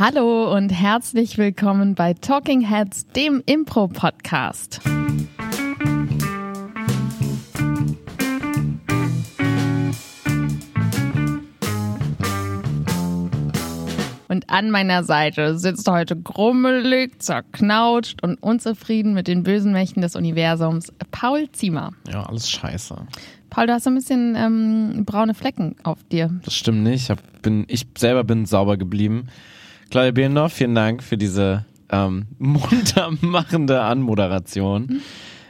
Hallo und herzlich willkommen bei Talking Heads, dem Impro-Podcast. Und an meiner Seite sitzt heute grummelig, zerknautscht und unzufrieden mit den bösen Mächten des Universums Paul Ziemer. Ja, alles scheiße. Paul, du hast so ein bisschen ähm, braune Flecken auf dir. Das stimmt nicht. Ich, hab, bin, ich selber bin sauber geblieben. Claudia Behlendorf, vielen Dank für diese ähm, muntermachende Anmoderation.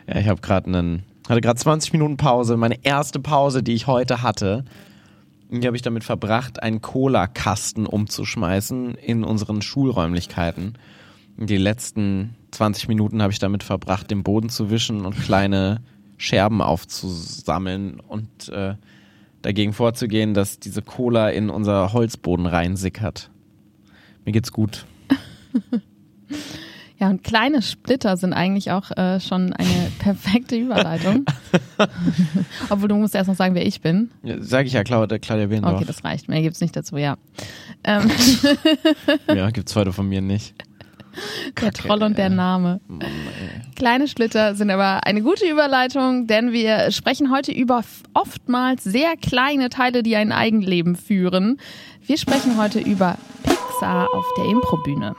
Ja, ich habe gerade einen, hatte gerade 20 Minuten Pause, meine erste Pause, die ich heute hatte. Und die habe ich damit verbracht, einen Cola-Kasten umzuschmeißen in unseren Schulräumlichkeiten. Die letzten 20 Minuten habe ich damit verbracht, den Boden zu wischen und kleine Scherben aufzusammeln und äh, dagegen vorzugehen, dass diese Cola in unser Holzboden reinsickert. Mir geht's gut. Ja, und kleine Splitter sind eigentlich auch äh, schon eine perfekte Überleitung. Obwohl du musst erst noch sagen, wer ich bin. Ja, sag ich ja, Claudia, Claudia Behrendorf. Okay, das reicht. Mehr gibt's nicht dazu, ja. Ähm, ja, gibt's heute von mir nicht. Der Troll und der Name. Mann, ey. Kleine Splitter sind aber eine gute Überleitung, denn wir sprechen heute über oftmals sehr kleine Teile, die ein Eigenleben führen. Wir sprechen heute über Pixar auf der Improbühne.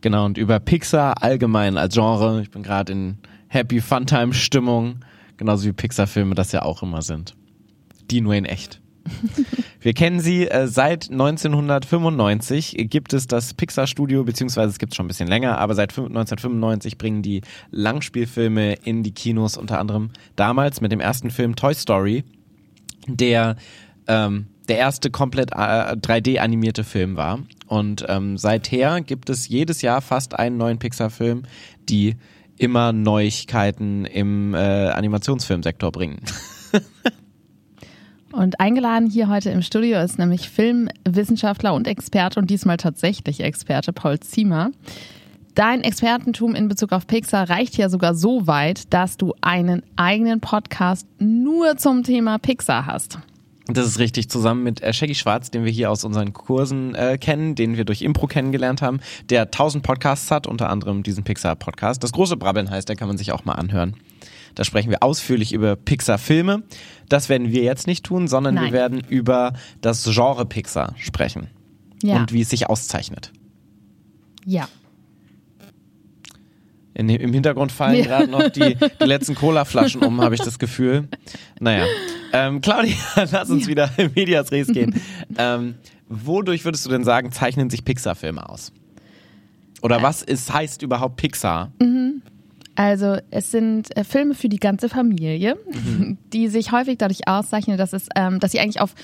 Genau, und über Pixar allgemein als Genre. Ich bin gerade in Happy Funtime Stimmung, genauso wie Pixar-Filme das ja auch immer sind. Die nur in echt. Wir kennen sie äh, seit 1995 gibt es das Pixar Studio, beziehungsweise es gibt es schon ein bisschen länger, aber seit 1995 bringen die Langspielfilme in die Kinos, unter anderem damals mit dem ersten Film Toy Story, der ähm, der erste komplett äh, 3D animierte Film war. Und ähm, seither gibt es jedes Jahr fast einen neuen Pixar-Film, die immer Neuigkeiten im äh, Animationsfilmsektor bringen. Und eingeladen hier heute im Studio ist nämlich Filmwissenschaftler und Experte und diesmal tatsächlich Experte Paul Ziemer. Dein Expertentum in Bezug auf Pixar reicht ja sogar so weit, dass du einen eigenen Podcast nur zum Thema Pixar hast. Das ist richtig, zusammen mit äh, Shaggy Schwarz, den wir hier aus unseren Kursen äh, kennen, den wir durch Impro kennengelernt haben, der 1000 Podcasts hat, unter anderem diesen Pixar-Podcast. Das große Brabbeln heißt, der kann man sich auch mal anhören. Da sprechen wir ausführlich über Pixar-Filme. Das werden wir jetzt nicht tun, sondern Nein. wir werden über das Genre Pixar sprechen Ja. und wie es sich auszeichnet. Ja. In, Im Hintergrund fallen Ja. gerade noch die, die letzten Cola-Flaschen um, habe ich das Gefühl. Naja. Ähm, Claudia, lass uns wieder in Medias Res gehen. Ähm, wodurch würdest du denn sagen, zeichnen sich Pixar-Filme aus? Oder was ist, heißt überhaupt Pixar? Also es sind äh, Filme für die ganze Familie, die sich häufig dadurch auszeichnen, dass, es, ähm, dass sie eigentlich auf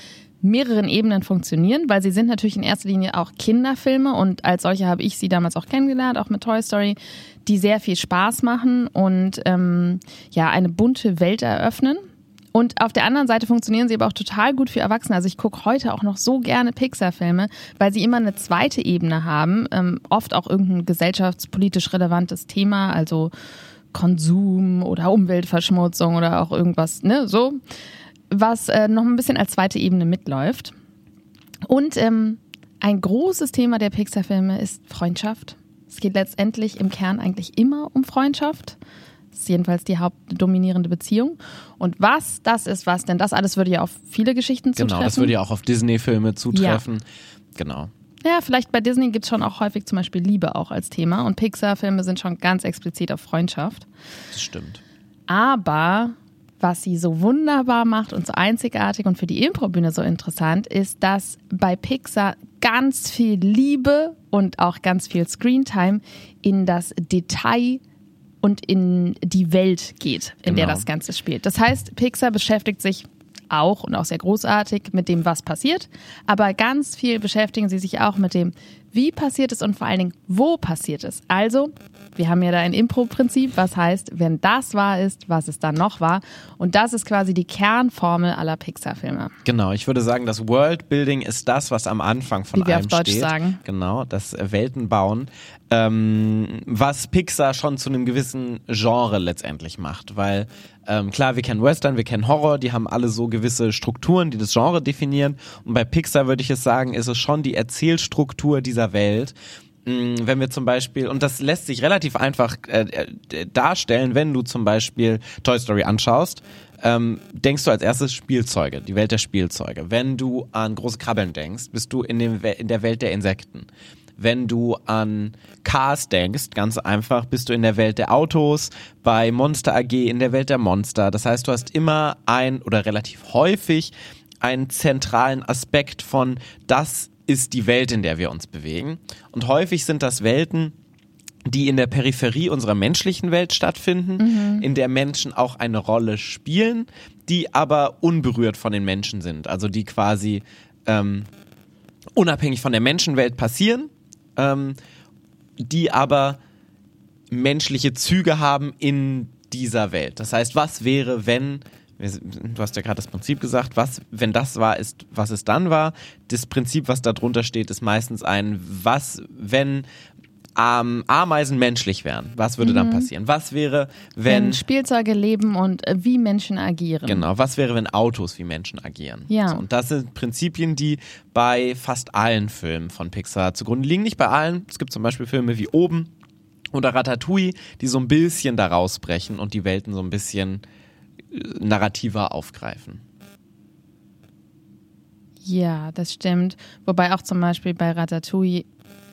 mehreren Ebenen funktionieren, weil sie sind natürlich in erster Linie auch Kinderfilme und als solche habe ich sie damals auch kennengelernt, auch mit Toy Story, die sehr viel Spaß machen und ähm, ja eine bunte Welt eröffnen. Und auf der anderen Seite funktionieren sie aber auch total gut für Erwachsene. Also ich gucke heute auch noch so gerne Pixar-Filme, weil sie immer eine zweite Ebene haben, ähm, oft auch irgendein gesellschaftspolitisch relevantes Thema, also Konsum oder Umweltverschmutzung oder auch irgendwas, ne, so, was äh, noch ein bisschen als zweite Ebene mitläuft. Und ähm, ein großes Thema der Pixar-Filme ist Freundschaft. Es geht letztendlich im Kern eigentlich immer um Freundschaft. Das ist jedenfalls die hauptdominierende Beziehung. Und was das ist, was denn das alles würde ja auf viele Geschichten zutreffen. Genau, das würde ja auch auf Disney-Filme zutreffen. Genau. Ja, vielleicht bei Disney gibt es schon auch häufig zum Beispiel Liebe auch als Thema. Und Pixar-Filme sind schon ganz explizit auf Freundschaft. Das stimmt. Aber was sie so wunderbar macht und so einzigartig und für die Improbühne so interessant, ist, dass bei Pixar ganz viel Liebe und auch ganz viel Screentime in das Detail und in die Welt geht, in der Genau. das Ganze spielt. Das heißt, Pixar beschäftigt sich auch und auch sehr großartig mit dem, was passiert, aber ganz viel beschäftigen sie sich auch mit dem, wie passiert es und vor allen Dingen, wo passiert es. Also, wir haben ja da ein Impro-Prinzip, was heißt, wenn das wahr ist, was es dann noch war. Und das ist quasi die Kernformel aller Pixar-Filme. Genau, ich würde sagen, das Worldbuilding ist das, was am Anfang von Wie wir allem auf Deutsch steht. sagen. Genau, das Weltenbauen, ähm, was Pixar schon zu einem gewissen Genre letztendlich macht, weil ähm, klar, wir kennen Western, wir kennen Horror, die haben alle so gewisse Strukturen, die das Genre definieren. Und bei Pixar würde ich es sagen, ist es schon die Erzählstruktur dieser dieser Welt. Mm, Wenn wir zum Beispiel, und das lässt sich relativ einfach äh, äh, darstellen, wenn du zum Beispiel Toy Story anschaust, ähm, denkst du als erstes Spielzeuge, die Welt der Spielzeuge. Wenn du an große Krabbeln denkst, bist du in, dem, in der Welt der Insekten. Wenn du an Cars denkst, ganz einfach, bist du in der Welt der Autos, bei Monster AG in der Welt der Monster. Das heißt, du hast immer ein oder relativ häufig einen zentralen Aspekt von, das ist die Welt, in der wir uns bewegen. Und häufig sind das Welten, die in der Peripherie unserer menschlichen Welt stattfinden, in der Menschen auch eine Rolle spielen, die aber unberührt von den Menschen sind. Also die quasi ähm, unabhängig von der Menschenwelt passieren, ähm, die aber menschliche Züge haben in dieser Welt. Das heißt, was wäre, wenn, du hast ja gerade das Prinzip gesagt, was, wenn das war, ist, was es dann war. Das Prinzip, was da drunter steht, ist meistens ein, was, wenn ähm, Ameisen menschlich wären, was würde dann passieren? Was wäre, Wenn, wenn, Spielzeuge leben und äh, wie Menschen agieren. Genau, was wäre, wenn Autos wie Menschen agieren? Ja. So, und das sind Prinzipien, die bei fast allen Filmen von Pixar zugrunde liegen. Nicht bei allen. Es gibt zum Beispiel Filme wie Oben oder Ratatouille, die so ein bisschen da rausbrechen und die Welten so ein bisschen narrativer aufgreifen. Ja, das stimmt. Wobei auch zum Beispiel bei Ratatouille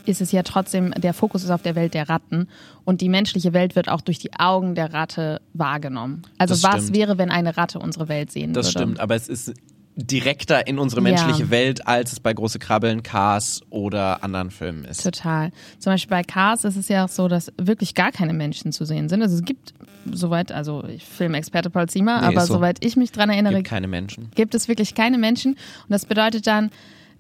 ist es ja trotzdem, der Fokus ist auf der Welt der Ratten und die menschliche Welt wird auch durch die Augen der Ratte wahrgenommen. Also Das was stimmt. wäre, wenn eine Ratte unsere Welt sehen Das würde? stimmt, aber es ist direkter in unsere Ja. menschliche Welt, als es bei Große Krabbeln, Cars oder anderen Filmen ist. Total. Zum Beispiel bei Cars ist es ja auch so, dass wirklich gar keine Menschen zu sehen sind. Also es gibt soweit, also ich Filmexperte Paul Ziemer, Nee, aber so. soweit ich mich dran erinnere, Gibt keine Menschen. gibt es wirklich keine Menschen. Und das bedeutet dann,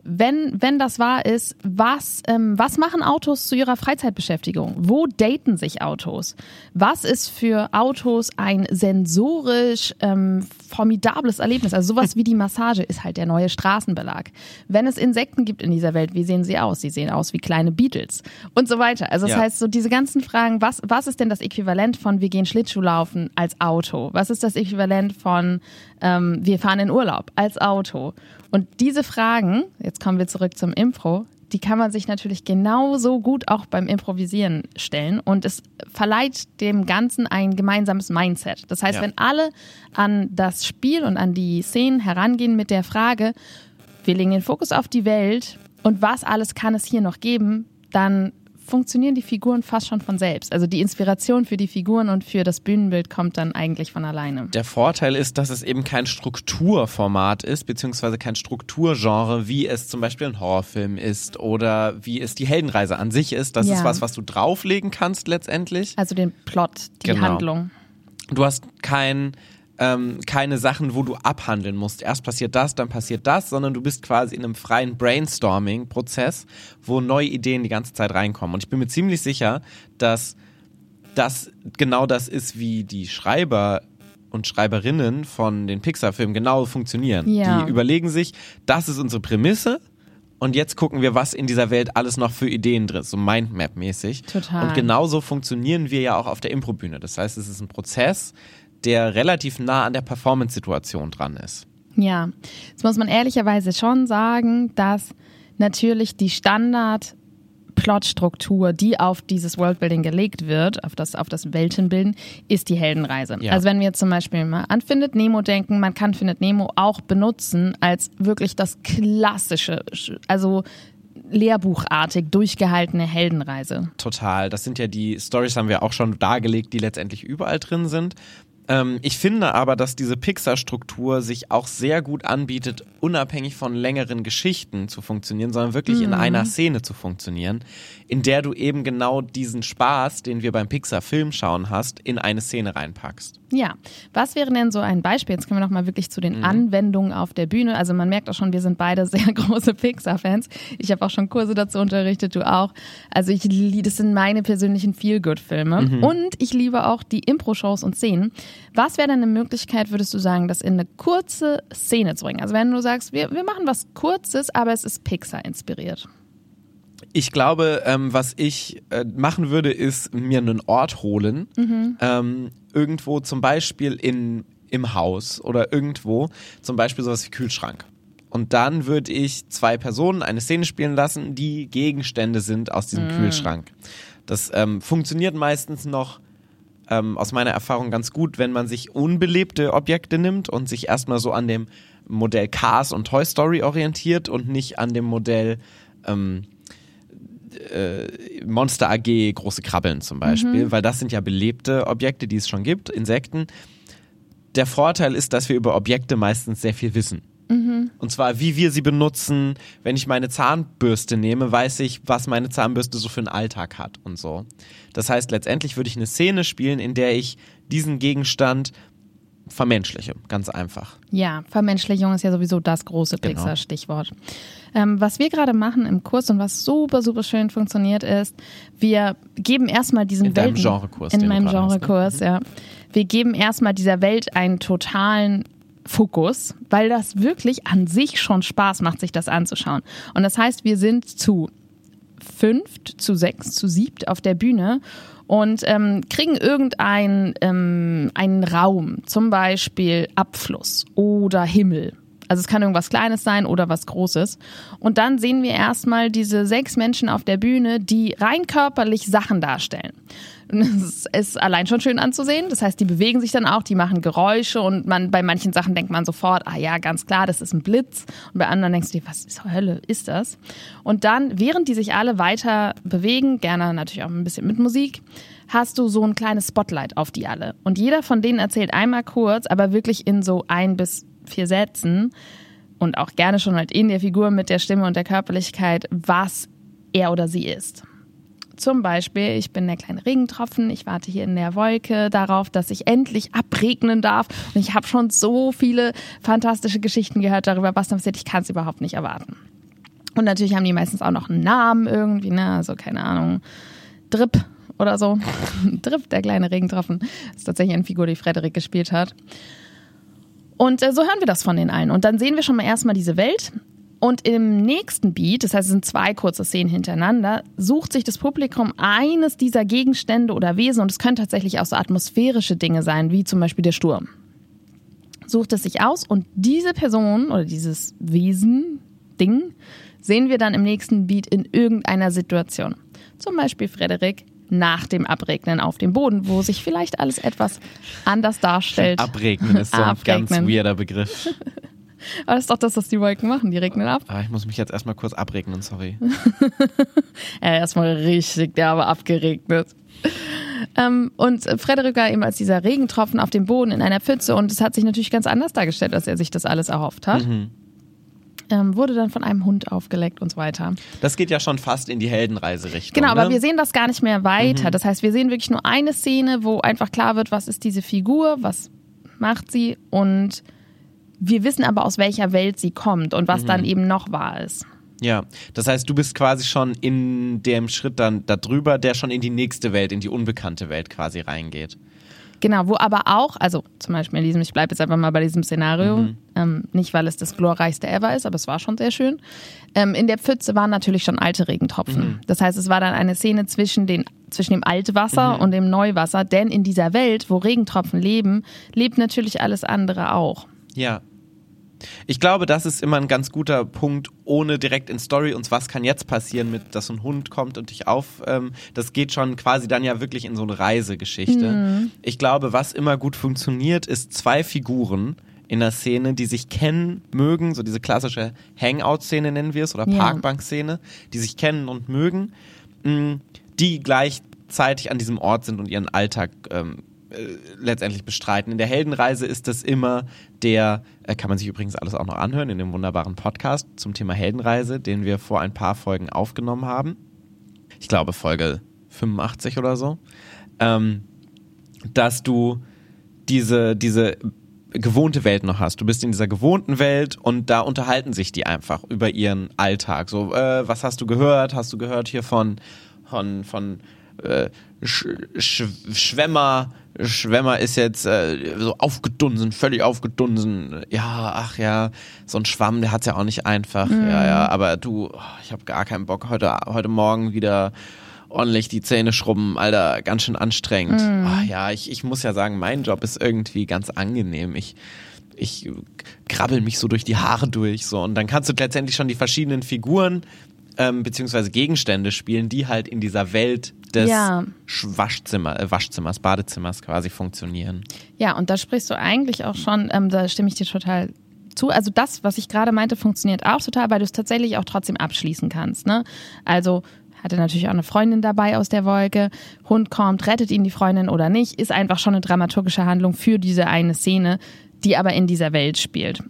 wenn, wenn das wahr ist, was, ähm, was machen Autos zu ihrer Freizeitbeschäftigung? Wo daten sich Autos? Was ist für Autos ein sensorisch ähm, formidables Erlebnis? Also sowas wie die Massage ist halt der neue Straßenbelag. Wenn es Insekten gibt in dieser Welt, wie sehen sie aus? Sie sehen aus wie kleine Beatles und so weiter. Also das Ja. heißt, so diese ganzen Fragen, was, was ist denn das Äquivalent von wir gehen Schlittschuh laufen als Auto? Was ist das Äquivalent von ähm, wir fahren in Urlaub als Auto? Und diese Fragen, jetzt kommen wir zurück zum Impro, die kann man sich natürlich genauso gut auch beim Improvisieren stellen und es verleiht dem Ganzen ein gemeinsames Mindset. Das heißt, Ja. wenn alle an das Spiel und an die Szenen herangehen mit der Frage, wir legen den Fokus auf die Welt und was alles kann es hier noch geben, dann funktionieren die Figuren fast schon von selbst. Also die Inspiration für die Figuren und für das Bühnenbild kommt dann eigentlich von alleine. Der Vorteil ist, dass es eben kein Strukturformat ist, beziehungsweise kein Strukturgenre, wie es zum Beispiel ein Horrorfilm ist oder wie es die Heldenreise an sich ist. Das Ja. ist was, was du drauflegen kannst letztendlich. Also den Plot, die Genau. Handlung. Du hast kein, ähm, keine Sachen, wo du abhandeln musst. Erst passiert das, dann passiert das, sondern du bist quasi in einem freien Brainstorming-Prozess, wo neue Ideen die ganze Zeit reinkommen. Und ich bin mir ziemlich sicher, dass das genau das ist, wie die Schreiber und Schreiberinnen von den Pixar-Filmen genau funktionieren. Ja. Die überlegen sich, das ist unsere Prämisse. Und jetzt gucken wir, was in dieser Welt alles noch für Ideen drin ist, so Mindmap-mäßig. Total. Und genauso funktionieren wir ja auch auf der Improbühne. Das heißt, es ist ein Prozess, der relativ nah an der Performance-Situation dran ist. Ja, jetzt muss man ehrlicherweise schon sagen, dass natürlich die Standard Plotstruktur, die auf dieses Worldbuilding gelegt wird, auf das, auf das Weltenbilden, ist die Heldenreise. Ja. Also wenn wir zum Beispiel mal an Findet Nemo denken, man kann Findet Nemo auch benutzen als wirklich das klassische, also lehrbuchartig durchgehaltene Heldenreise. Total. Das sind ja die Stories, haben wir auch schon dargelegt, die letztendlich überall drin sind. Ähm, ich finde aber, dass diese Pixar-Struktur sich auch sehr gut anbietet, unabhängig von längeren Geschichten zu funktionieren, sondern wirklich in einer Szene zu funktionieren, in der du eben genau diesen Spaß, den wir beim Pixar-Film schauen hast, in eine Szene reinpackst. Ja, was wäre denn so ein Beispiel? Jetzt kommen wir noch mal wirklich zu den Anwendungen auf der Bühne. Also man merkt auch schon, wir sind beide sehr große Pixar-Fans. Ich habe auch schon Kurse dazu unterrichtet, du auch. Also ich lie- das sind meine persönlichen Feel-Good-Filme. Und ich liebe auch die Impro-Shows und Szenen. Was wäre denn eine Möglichkeit, würdest du sagen, das in eine kurze Szene zu bringen? Also wenn du sagst, wir, wir machen was Kurzes, aber es ist Pixar inspiriert. Ich glaube, ähm, was ich äh, machen würde, ist mir einen Ort holen, ähm, irgendwo zum Beispiel in, im Haus oder irgendwo, zum Beispiel sowas wie Kühlschrank. und dann würde ich zwei Personen eine Szene spielen lassen, die Gegenstände sind aus diesem Kühlschrank. Das ähm, funktioniert meistens noch ähm, aus meiner Erfahrung ganz gut, wenn man sich unbelebte Objekte nimmt und sich erstmal so an dem Modell Cars und Toy Story orientiert und nicht an dem Modell ähm, äh, Monster AG große Krabbeln zum Beispiel, weil das sind ja belebte Objekte, die es schon gibt, Insekten. Der Vorteil ist, dass wir über Objekte meistens sehr viel wissen. Und zwar, wie wir sie benutzen. Wenn ich meine Zahnbürste nehme, weiß ich, was meine Zahnbürste so für einen Alltag hat und so. Das heißt, letztendlich würde ich eine Szene spielen, in der ich diesen Gegenstand vermenschliche. Ganz einfach. Ja, Vermenschlichung ist ja sowieso das große Genau. Pixar-Stichwort. Ähm, was wir gerade machen im Kurs und was super, super schön funktioniert ist, wir geben erstmal diesen In deinem Welten... Genrekurs, In meinem ne? Genrekurs, ja. Wir geben erstmal dieser Welt einen totalen Fokus, weil das wirklich an sich schon Spaß macht, sich das anzuschauen. Und das heißt, wir sind zu fünft, zu sechs, zu siebt auf der Bühne und ähm, kriegen irgendeinen ähm, einen Raum, zum Beispiel Abfluss oder Himmel. Also es kann irgendwas Kleines sein oder was Großes. Und dann sehen wir erstmal diese sechs Menschen auf der Bühne, die rein körperlich Sachen darstellen. Es ist allein schon schön anzusehen. Das heißt, die bewegen sich dann auch, die machen Geräusche und man bei manchen Sachen denkt man sofort, ah ja, ganz klar, das ist ein Blitz. Und bei anderen denkst du dir, was zur Hölle ist das? Und dann, während die sich alle weiter bewegen, gerne natürlich auch ein bisschen mit Musik, hast du so ein kleines Spotlight auf die alle. Und jeder von denen erzählt einmal kurz, aber wirklich in so ein bis vier Sätzen und auch gerne schon halt in der Figur mit der Stimme und der Körperlichkeit, was er oder sie ist. Zum Beispiel, ich bin der kleine Regentropfen, ich warte hier in der Wolke darauf, dass ich endlich abregnen darf. Und ich habe schon so viele fantastische Geschichten gehört darüber, was dann passiert. Ich kann es überhaupt nicht erwarten. Und natürlich haben die meistens auch noch einen Namen irgendwie, ne? Also keine Ahnung, Drip oder so. Drip, der kleine Regentropfen. Das ist tatsächlich eine Figur, die Frederik gespielt hat. Und äh, so hören wir das von den allen. Und dann sehen wir schon mal erstmal diese Welt. Und im nächsten Beat, das heißt, es sind zwei kurze Szenen hintereinander, sucht sich das Publikum eines dieser Gegenstände oder Wesen, und es können tatsächlich auch so atmosphärische Dinge sein, wie zum Beispiel der Sturm. Sucht es sich aus und diese Person oder dieses Wesen, Ding, sehen wir dann im nächsten Beat in irgendeiner Situation. Zum Beispiel Frederik nach dem Abregnen auf dem Boden, wo sich vielleicht alles etwas anders darstellt. Abregnen ist so ein ganz Abregnen. weirder Begriff. Aber das ist doch das, was die Wolken machen. Die regnen ab. Ah, ich muss mich jetzt erstmal kurz abregnen, sorry. Äh, erstmal richtig derbe abgeregnet. Ähm, und Frederik war eben als dieser Regentropfen auf dem Boden in einer Pfütze und es hat sich natürlich ganz anders dargestellt, als er sich das alles erhofft hat. Mhm. Ähm, wurde dann von einem Hund aufgeleckt und so weiter. Das geht ja schon fast in die Heldenreise-Richtung. Genau, ne? aber wir sehen das gar nicht mehr weiter. Das heißt, wir sehen wirklich nur eine Szene, wo einfach klar wird, was ist diese Figur, was macht sie und wir wissen aber, aus welcher Welt sie kommt und was dann eben noch wahr ist. Ja, das heißt, du bist quasi schon in dem Schritt dann darüber, der schon in die nächste Welt, in die unbekannte Welt quasi reingeht. Genau, wo aber auch, also zum Beispiel in diesem, ich bleibe jetzt einfach mal bei diesem Szenario, ähm, nicht weil es das glorreichste ever ist, aber es war schon sehr schön. Ähm, in der Pfütze waren natürlich schon alte Regentropfen. Das heißt, es war dann eine Szene zwischen, den, zwischen dem Altwasser und dem Neuwasser, denn in dieser Welt, wo Regentropfen leben, lebt natürlich alles andere auch. Ja. Ich glaube, das ist immer ein ganz guter Punkt, ohne direkt in Story uns was kann jetzt passieren, mit dass ein Hund kommt und dich auf. Ähm, das geht schon quasi dann ja wirklich in so eine Reisegeschichte. Ich glaube, was immer gut funktioniert, ist zwei Figuren in der Szene, die sich kennen, mögen, so diese klassische Hangout-Szene nennen wir es oder Ja. Parkbank-Szene, die sich kennen und mögen, mh, die gleichzeitig an diesem Ort sind und ihren Alltag ähm, äh, letztendlich bestreiten. In der Heldenreise ist das immer der, äh, kann man sich übrigens alles auch noch anhören in dem wunderbaren Podcast zum Thema Heldenreise, den wir vor ein paar Folgen aufgenommen haben. Ich glaube Folge 85 oder so. Ähm, dass du diese, diese gewohnte Welt noch hast. Du bist in dieser gewohnten Welt und da unterhalten sich die einfach über ihren Alltag. So, äh, was hast du gehört? Hast du gehört hier von, von, von äh, Sch Sch Schwemmer? Schwemmer ist jetzt äh, so aufgedunsen, völlig aufgedunsen. Ja, ach ja, so ein Schwamm, der hat's ja auch nicht einfach. Ja, ja, aber du, oh, ich habe gar keinen Bock heute, heute Morgen wieder ordentlich die Zähne schrubben, Alter, ganz schön anstrengend. Ah, ja, ich, ich muss ja sagen, mein Job ist irgendwie ganz angenehm. Ich, ich krabbel mich so durch die Haare durch, so. Und dann kannst du letztendlich schon die verschiedenen Figuren ähm, beziehungsweise Gegenstände spielen, die halt in dieser Welt des Ja. Waschzimmer, äh, Waschzimmers, Badezimmers quasi funktionieren. Ja, und da sprichst du eigentlich auch schon, ähm, da stimme ich dir total zu. Also das, was ich gerade meinte, funktioniert auch total, weil du es tatsächlich auch trotzdem abschließen kannst. Ne? Also hatte natürlich auch eine Freundin dabei aus der Wolke. Hund kommt, rettet ihn die Freundin oder nicht, ist einfach schon eine dramaturgische Handlung für diese eine Szene, die aber in dieser Welt spielt.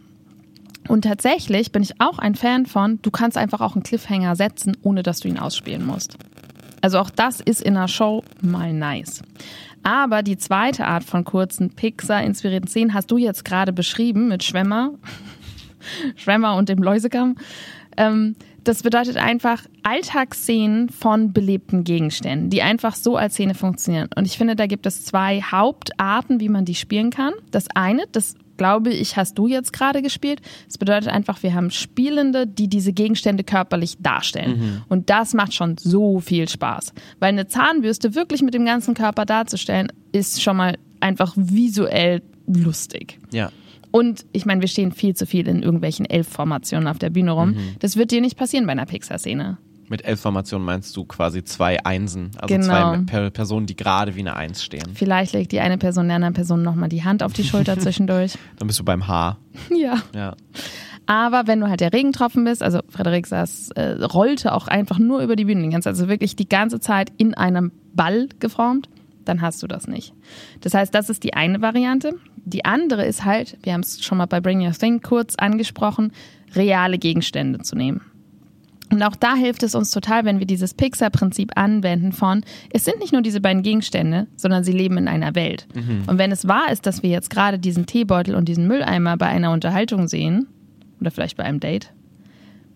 Und tatsächlich bin ich auch ein Fan von, du kannst einfach auch einen Cliffhanger setzen, ohne dass du ihn ausspielen musst. Also auch das ist in einer Show mal nice. Aber die zweite Art von kurzen Pixar-inspirierten Szenen hast du jetzt gerade beschrieben mit Schwemmer, Schwemmer und dem Läusekamm. Ähm, das bedeutet einfach Alltagsszenen von belebten Gegenständen, die einfach so als Szene funktionieren. Und ich finde, da gibt es zwei Hauptarten, wie man die spielen kann. Das eine, das glaube ich, hast du jetzt gerade gespielt. Das bedeutet einfach, wir haben Spielende, die diese Gegenstände körperlich darstellen. Und das macht schon so viel Spaß. Weil eine Zahnbürste wirklich mit dem ganzen Körper darzustellen, ist schon mal einfach visuell lustig. Ja. Und ich meine, wir stehen viel zu viel in irgendwelchen Elf-Formationen auf der Bühne rum. Das wird dir nicht passieren bei einer Pixar-Szene. Mit elf Formationen meinst du quasi zwei Einsen, also Genau. zwei per Personen, die gerade wie eine Eins stehen. Vielleicht legt die eine Person der anderen Person nochmal die Hand auf die Schulter zwischendurch. Dann bist du beim H. ja. Ja. Aber wenn du halt der Regentropfen bist, also Frederik saß, äh, rollte auch einfach nur über die Bühne, die ganze, also wirklich die ganze Zeit in einem Ball geformt, dann hast du das nicht. Das heißt, das ist die eine Variante. Die andere ist halt, wir haben es schon mal bei Bring Your Thing kurz angesprochen, reale Gegenstände zu nehmen. Und auch da hilft es uns total, wenn wir dieses Pixar-Prinzip anwenden von, es sind nicht nur diese beiden Gegenstände, sondern sie leben in einer Welt. Und wenn es wahr ist, dass wir jetzt gerade diesen Teebeutel und diesen Mülleimer bei einer Unterhaltung sehen, oder vielleicht bei einem Date,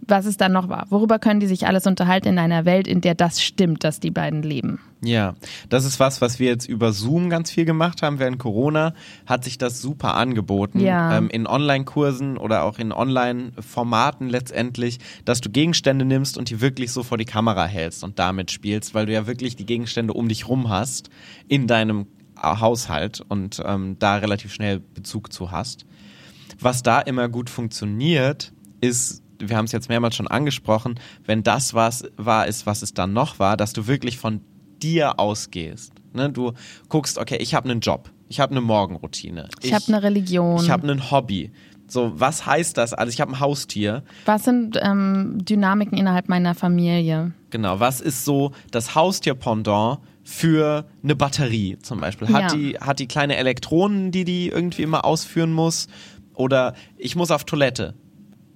was ist dann noch wahr? Worüber können die sich alles unterhalten in einer Welt, in der das stimmt, dass die beiden leben? Ja, das ist was, was wir jetzt über Zoom ganz viel gemacht haben. Während Corona hat sich das super angeboten. Ja. Ähm, in Online-Kursen oder auch in Online-Formaten letztendlich, dass du Gegenstände nimmst und die wirklich so vor die Kamera hältst und damit spielst, weil du ja wirklich die Gegenstände um dich rum hast in deinem äh, Haushalt und ähm, da relativ schnell Bezug zu hast. Was da immer gut funktioniert, ist, wir haben es jetzt mehrmals schon angesprochen, wenn das was war ist, was es dann noch war, dass du wirklich von dir ausgehst. Ne? Du guckst, okay, ich habe einen Job, ich habe eine Morgenroutine, Ich, habe eine Religion. ich habe ein Hobby. So, was heißt das? Also ich habe ein Haustier. was sind ähm, Dynamiken innerhalb meiner Familie? Genau, was ist so das Haustier-Pendant für eine Batterie zum Beispiel? Hat, Ja. die, hat die kleine Elektronen, die die irgendwie immer ausführen muss? Oder ich muss auf Toilette.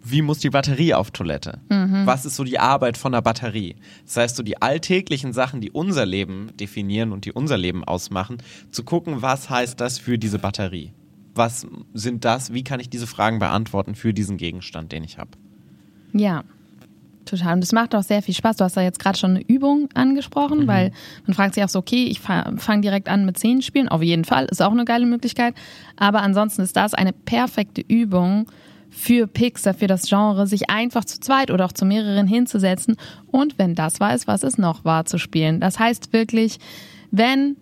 Wie muss die Batterie auf Toilette? Was ist so die Arbeit von der Batterie? Das heißt, so die alltäglichen Sachen, die unser Leben definieren und die unser Leben ausmachen, zu gucken, was heißt das für diese Batterie? Was sind das? Wie kann ich diese Fragen beantworten für diesen Gegenstand, den ich habe? Ja, total. Und das macht auch sehr viel Spaß. Du hast da jetzt gerade schon eine Übung angesprochen, weil man fragt sich auch so, okay, ich fange direkt an mit Szenen spielen. Auf jeden Fall, ist auch eine geile Möglichkeit. Aber ansonsten ist das eine perfekte Übung für Pixar, für das Genre, sich einfach zu zweit oder auch zu mehreren hinzusetzen und wenn das weiß, was es noch war, zu spielen. Das heißt wirklich, wenn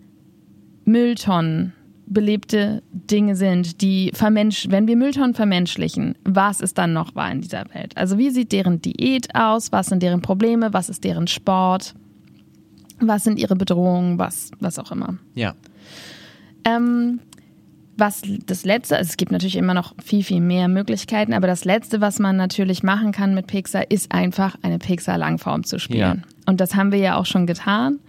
Mülltonnen belebte Dinge sind, die vermensch, wenn wir Mülltonnen vermenschlichen, was ist dann noch wahr in dieser Welt? Also wie sieht deren Diät aus? Was sind deren Probleme? Was ist deren Sport? Was sind ihre Bedrohungen? Was, was auch immer. Ja. Ähm, was das letzte, also es gibt natürlich immer noch viel, viel mehr Möglichkeiten, aber das letzte, was man natürlich machen kann mit Pixar, ist einfach eine Pixar-Langform zu spielen. Ja. Und das haben wir ja auch schon getan.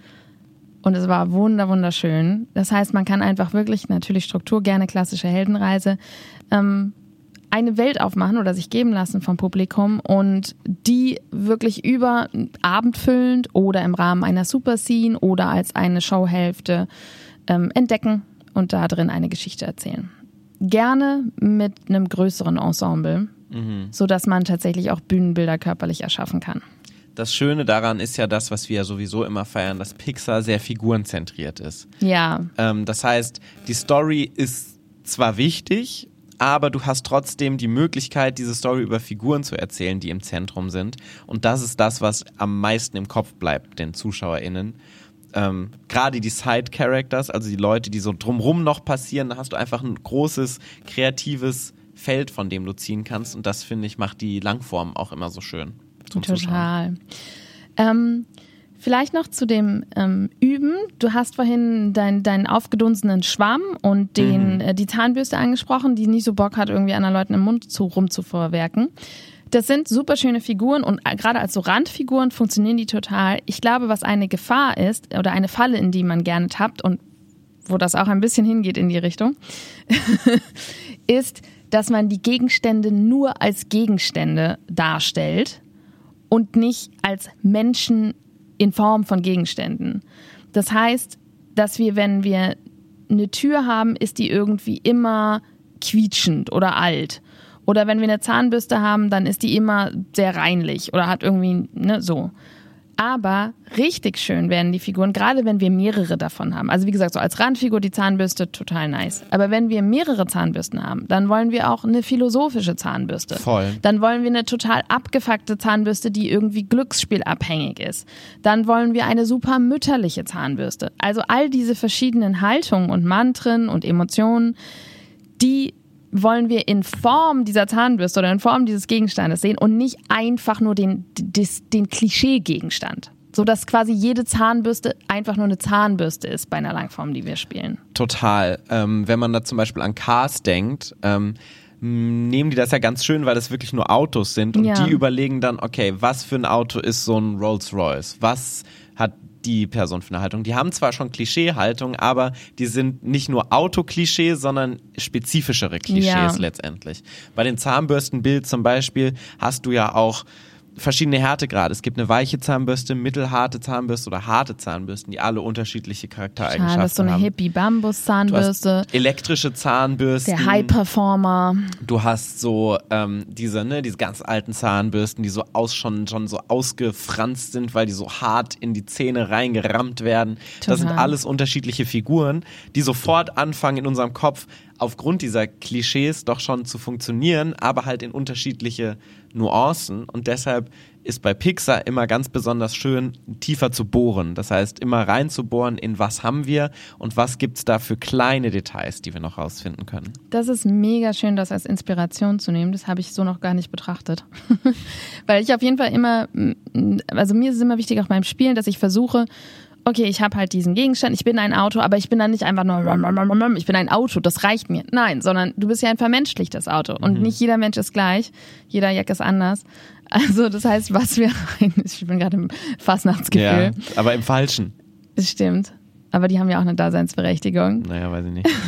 Und es war wunder, wunderschön. Das heißt, man kann einfach wirklich, natürlich Struktur, gerne klassische Heldenreise, ähm, eine Welt aufmachen oder sich geben lassen vom Publikum und die wirklich über abendfüllend oder im Rahmen einer Super Scene oder als eine Showhälfte ähm, entdecken und da drin eine Geschichte erzählen. Gerne mit einem größeren Ensemble, so dass man tatsächlich auch Bühnenbilder körperlich erschaffen kann. Das Schöne daran ist ja das, was wir ja sowieso immer feiern, dass Pixar sehr figurenzentriert ist. Ja, Ähm, das heißt, die Story ist zwar wichtig, aber du hast trotzdem die Möglichkeit, diese Story über Figuren zu erzählen, die im Zentrum sind. Und das ist das, was am meisten im Kopf bleibt, den ZuschauerInnen. Ähm, Gerade die Side-Characters, also die Leute, die so drumrum noch passieren, da hast du einfach ein großes, kreatives Feld, von dem du ziehen kannst. Und das, finde ich, macht die Langform auch immer so schön. Total. Ähm, vielleicht noch zu dem ähm, Üben. Du hast vorhin dein, deinen aufgedunsenen Schwamm und den, äh, die Zahnbürste angesprochen, die nicht so Bock hat, irgendwie anderen Leuten im Mund zu, rumzuvorwerken. Das sind super schöne Figuren und äh, gerade als so Randfiguren funktionieren die total. Ich glaube, was eine Gefahr ist oder eine Falle, in die man gerne tappt und wo das auch ein bisschen hingeht in die Richtung, ist, dass man die Gegenstände nur als Gegenstände darstellt und nicht als Menschen in Form von Gegenständen. Das heißt, dass wir, wenn wir eine Tür haben, ist die irgendwie immer quietschend oder alt. Oder wenn wir eine Zahnbürste haben, dann ist die immer sehr reinlich oder hat irgendwie, ne, so. Aber richtig schön werden die Figuren, gerade wenn wir mehrere davon haben. Also wie gesagt, so als Randfigur die Zahnbürste total nice. Aber wenn wir mehrere Zahnbürsten haben, dann wollen wir auch eine philosophische Zahnbürste. Voll. Dann wollen wir eine total abgefuckte Zahnbürste, die irgendwie glücksspielabhängig ist. Dann wollen wir eine super mütterliche Zahnbürste. Also all diese verschiedenen Haltungen und Mantren und Emotionen, die wollen wir in Form dieser Zahnbürste oder in Form dieses Gegenstandes sehen und nicht einfach nur den, des, den Klischee-Gegenstand. So dass quasi jede Zahnbürste einfach nur eine Zahnbürste ist bei einer Langform, die wir spielen. Total. Ähm, wenn man da zum Beispiel an Cars denkt, ähm, nehmen die das ja ganz schön, weil das wirklich nur Autos sind und Ja. die überlegen dann, okay, was für ein Auto ist so ein Rolls Royce? Was hat die Person für eine Haltung? Die haben zwar schon Klischee-Haltung, aber die sind nicht nur Autoklischee, sondern spezifischere Klischees Ja. letztendlich. Bei den Zahnbürstenbild zum Beispiel hast du ja auch verschiedene Härtegrade. Es gibt eine weiche Zahnbürste, mittelharte Zahnbürste oder harte Zahnbürsten, die alle unterschiedliche Ja, Charaktereigenschaften das ist so eine haben. Du Hippie-Bambus-Zahnbürste. hast elektrische Zahnbürsten. Der High-Performer. Du hast so ähm, diese, ne, diese ganz alten Zahnbürsten, die so aus schon, schon so ausgefranst sind, weil die so hart in die Zähne reingerammt werden. Das sind Total. alles unterschiedliche Figuren, die sofort anfangen in unserem Kopf aufgrund dieser Klischees doch schon zu funktionieren, aber halt in unterschiedliche Nuancen. Und deshalb ist bei Pixar immer ganz besonders schön, tiefer zu bohren. Das heißt, immer reinzubohren in was haben wir und was gibt's da für kleine Details, die wir noch rausfinden können. Das ist mega schön, das als Inspiration zu nehmen. Das habe ich so noch gar nicht betrachtet. Weil ich auf jeden Fall immer, mm, also mir ist es immer wichtig auch beim Spielen, dass ich versuche, okay, ich habe halt diesen Gegenstand, ich bin ein Auto, aber ich bin dann nicht einfach nur, ich bin ein Auto, das reicht mir. Nein, sondern du bist ja ein vermenschlichtes Auto und nicht jeder Mensch ist gleich, jeder Jack ist anders. Also das heißt, was wir, ich bin gerade im Fastnachtsgefühl. Ja, aber im Falschen. Das stimmt. Aber die haben ja auch eine Daseinsberechtigung. Naja, weiß ich nicht.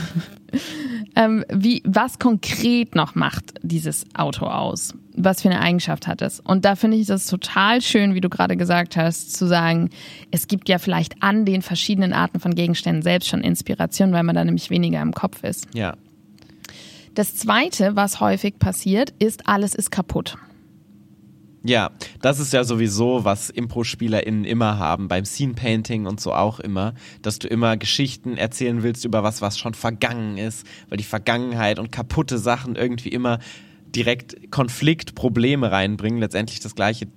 Ähm, wie, was konkret noch macht dieses Auto aus? Was für eine Eigenschaft hat es? Und da finde ich das total schön, wie du gerade gesagt hast, zu sagen, es gibt ja vielleicht an den verschiedenen Arten von Gegenständen selbst schon Inspiration, weil man da nämlich weniger im Kopf ist. Ja. Das zweite, was häufig passiert, ist, alles ist kaputt. Ja, das ist ja sowieso, was Impro-SpielerInnen immer haben, beim Scene-Painting und so auch immer, dass du immer Geschichten erzählen willst über was, was schon vergangen ist, weil die Vergangenheit und kaputte Sachen irgendwie immer direkt Konflikt, Probleme reinbringen, letztendlich das gleiche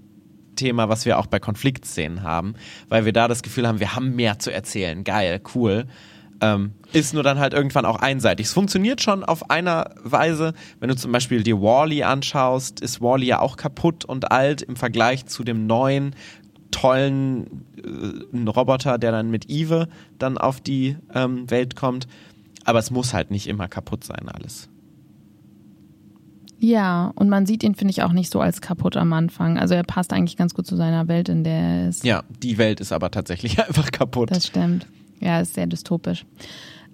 Thema, was wir auch bei Konfliktszenen haben, weil wir da das Gefühl haben, wir haben mehr zu erzählen, geil, cool. Ähm, ist nur dann halt irgendwann auch einseitig. Es funktioniert schon auf einer Weise, wenn du zum Beispiel dir Wally anschaust, ist Wally ja auch kaputt und alt im Vergleich zu dem neuen, tollen äh, Roboter, der dann mit Eve dann auf die ähm, Welt kommt. Aber es muss halt nicht immer kaputt sein, alles. Ja, und man sieht ihn, finde ich, auch nicht so als kaputt am Anfang. Also er passt eigentlich ganz gut zu seiner Welt, in der er ist. Ja, die Welt ist aber tatsächlich einfach kaputt. Das stimmt. Ja, ist sehr dystopisch.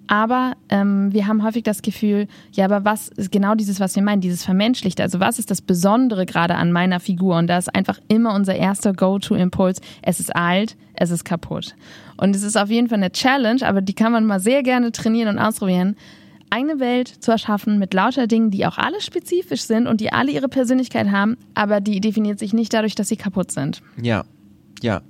Aber ähm, wir haben häufig das Gefühl, ja, aber was ist genau dieses, was wir meinen, dieses Vermenschlichte? Also was ist das Besondere gerade an meiner Figur? Und da ist einfach immer unser erster Go-To-Impuls. Es ist alt, es ist kaputt. Und es ist auf jeden Fall eine Challenge, aber die kann man mal sehr gerne trainieren und ausprobieren. Eine Welt zu erschaffen mit lauter Dingen, die auch alle spezifisch sind und die alle ihre Persönlichkeit haben, aber die definiert sich nicht dadurch, dass sie kaputt sind. Ja, ja.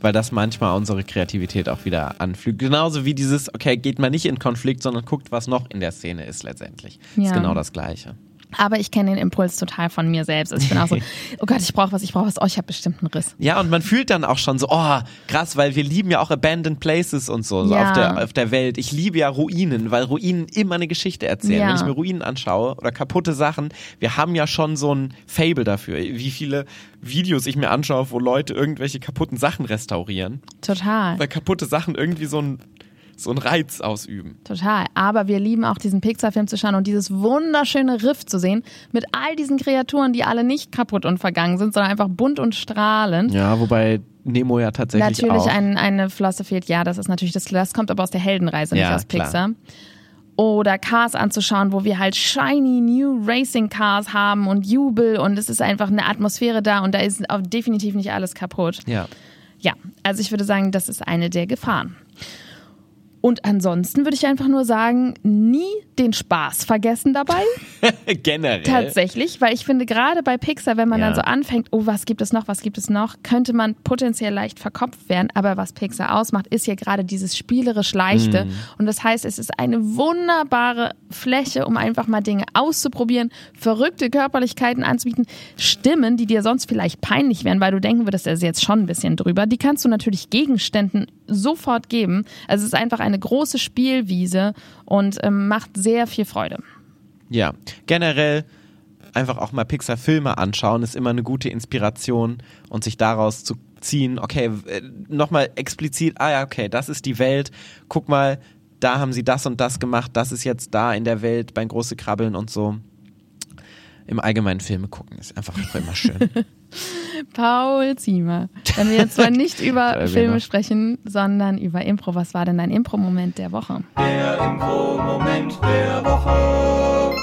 Weil das manchmal unsere Kreativität auch wieder anflügt. Genauso wie dieses, okay, geht man nicht in Konflikt, sondern guckt, was noch in der Szene ist letztendlich. Ja. Ist genau das Gleiche. Aber ich kenne den Impuls total von mir selbst. Also ich bin auch so, oh Gott, ich brauche was, ich brauche was. Oh, ich habe bestimmt einen Riss. Ja, und man fühlt dann auch schon so, oh, krass, weil wir lieben ja auch Abandoned Places und so, so Ja. auf, der, auf der Welt. Ich liebe ja Ruinen, weil Ruinen immer eine Geschichte erzählen. Ja. Wenn ich mir Ruinen anschaue oder kaputte Sachen, wir haben ja schon so ein Fable dafür. Wie viele Videos ich mir anschaue, wo Leute irgendwelche kaputten Sachen restaurieren. Total. Weil kaputte Sachen irgendwie so ein so einen Reiz ausüben. Total. Aber wir lieben auch diesen Pixar-Film zu schauen und dieses wunderschöne Riff zu sehen mit all diesen Kreaturen, die alle nicht kaputt und vergangen sind, sondern einfach bunt und strahlend. Ja, wobei Nemo ja tatsächlich natürlich auch. ein, eine Flosse fehlt. Ja, das ist natürlich das, das kommt aber aus der Heldenreise, nicht Ja, aus klar. Pixar. Oder Cars anzuschauen, wo wir halt shiny new Racing Cars haben und Jubel und es ist einfach eine Atmosphäre da und da ist auch definitiv nicht alles kaputt. ja. Ja, also ich würde sagen, das ist eine der Gefahren. Und ansonsten würde ich einfach nur sagen, nie den Spaß vergessen dabei. Generell. Tatsächlich, weil ich finde, gerade bei Pixar, wenn man Ja. dann so anfängt, oh, was gibt es noch, was gibt es noch, könnte man potenziell leicht verkopft werden. Aber was Pixar ausmacht, ist ja gerade dieses spielerisch Leichte. Mhm. Und das heißt, es ist eine wunderbare Fläche, um einfach mal Dinge auszuprobieren, verrückte Körperlichkeiten anzubieten, Stimmen, die dir sonst vielleicht peinlich wären, weil du denken würdest, er ist jetzt schon ein bisschen drüber. Die kannst du natürlich Gegenständen sofort geben. Also es ist einfach eine große Spielwiese und ähm, macht sehr viel Freude. Ja, generell einfach auch mal Pixar-Filme anschauen, ist immer eine gute Inspiration und sich daraus zu ziehen, okay, nochmal explizit, ah ja, okay, das ist die Welt, guck mal, da haben sie das und das gemacht, das ist jetzt da in der Welt beim große Krabbeln und so. Im Allgemeinen Filme gucken ist einfach auch immer schön. Paul Ziemer. Wenn wir jetzt mal nicht über Filme sprechen, sondern über Impro. Was war denn dein Impro-Moment der Woche? Der Impro-Moment der Woche.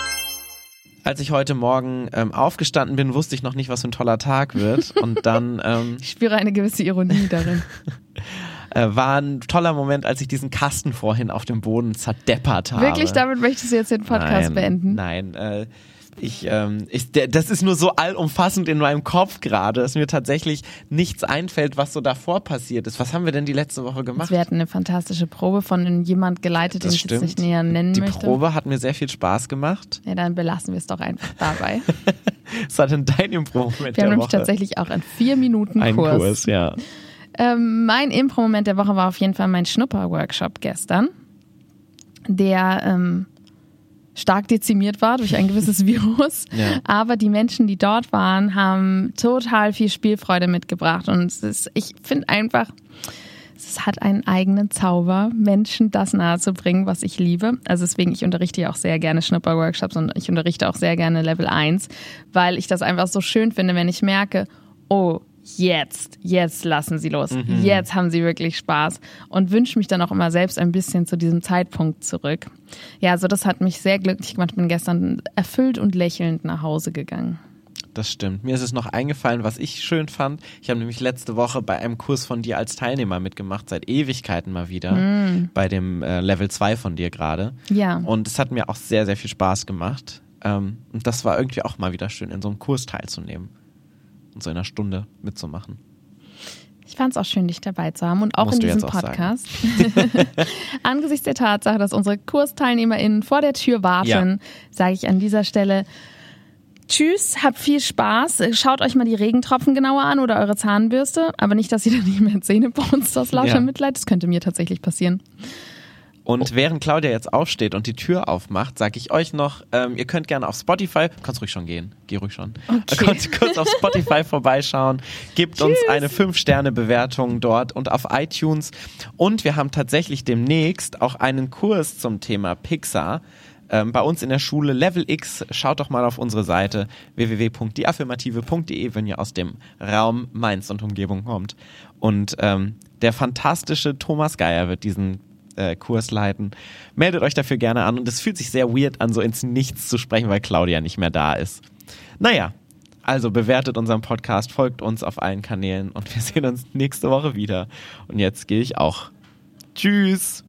Als ich heute Morgen ähm, aufgestanden bin, wusste ich noch nicht, was für ein toller Tag wird. Und dann ähm, Ich spüre eine gewisse Ironie darin. Äh, war ein toller Moment, als ich diesen Kasten vorhin auf dem Boden zerdeppert habe. Wirklich, damit möchtest du jetzt den Podcast nein, beenden? Nein, äh, ich, ähm, ich, der, das ist nur so allumfassend in meinem Kopf gerade, dass mir tatsächlich nichts einfällt, was so davor passiert ist. Was haben wir denn die letzte Woche gemacht? Wir hatten eine fantastische Probe von jemand geleitet, den Das ich jetzt nicht stimmt. näher nennen Die möchte. Probe hat mir sehr viel Spaß gemacht. Ja, dann belassen wir es doch einfach dabei. Was war denn dein Impro-Moment Wir der haben nämlich Woche? tatsächlich auch einen vier Minuten Einen Kurs. Kurs, ja. Ähm, mein Impro-Moment der Woche war auf jeden Fall mein Schnupper-Workshop gestern, der ähm, stark dezimiert war durch ein gewisses Virus. Ja. Aber die Menschen, die dort waren, haben total viel Spielfreude mitgebracht. Und ist, ich finde einfach, es hat einen eigenen Zauber, Menschen das nahezubringen, was ich liebe. Also deswegen, ich unterrichte ja auch sehr gerne Schnupper-Workshops und ich unterrichte auch sehr gerne Level 1, weil ich das einfach so schön finde, wenn ich merke, oh, jetzt, jetzt lassen sie los. Jetzt haben sie wirklich Spaß und wünsche mich dann auch immer selbst ein bisschen zu diesem Zeitpunkt zurück. Ja, also das hat mich sehr glücklich gemacht. Ich bin gestern erfüllt und lächelnd nach Hause gegangen. Das stimmt. Mir ist es noch eingefallen, was ich schön fand. Ich habe nämlich letzte Woche bei einem Kurs von dir als Teilnehmer mitgemacht, seit Ewigkeiten mal wieder, bei dem äh, Level 2 von dir gerade. Ja. Und es hat mir auch sehr, sehr viel Spaß gemacht. Ähm, und das war irgendwie auch mal wieder schön, in so einem Kurs teilzunehmen und so in einer Stunde mitzumachen. Ich fand es auch schön, dich dabei zu haben und auch Musst in diesem. Podcast. Angesichts der Tatsache, dass unsere KursteilnehmerInnen vor der Tür warten, Ja. sage ich an dieser Stelle Tschüss, habt viel Spaß. Schaut euch mal die Regentropfen genauer an oder eure Zahnbürste. Aber nicht, dass ihr dann nicht mehr Zähne putzt aus lauter Ja. Mitleid. Das könnte mir tatsächlich passieren. Und während Claudia jetzt aufsteht und die Tür aufmacht, sage ich euch noch, ähm, ihr könnt gerne auf Spotify, kannst ruhig schon gehen, geh ruhig schon, Okay. könnt kurz auf Spotify vorbeischauen, gebt uns eine 5-Sterne-Bewertung dort und auf iTunes. Und wir haben tatsächlich demnächst auch einen Kurs zum Thema Pixar. Ähm, bei uns in der Schule Level X, schaut doch mal auf unsere Seite www.deaffirmative.de, wenn ihr aus dem Raum Mainz und Umgebung kommt. Und ähm, der fantastische Thomas Geier wird diesen äh, Kurs leiten. Meldet euch dafür gerne an und es fühlt sich sehr weird an, so ins Nichts zu sprechen, weil Claudia nicht mehr da ist. Naja, also bewertet unseren Podcast, folgt uns auf allen Kanälen und wir sehen uns nächste Woche wieder. Und jetzt gehe ich auch. Tschüss!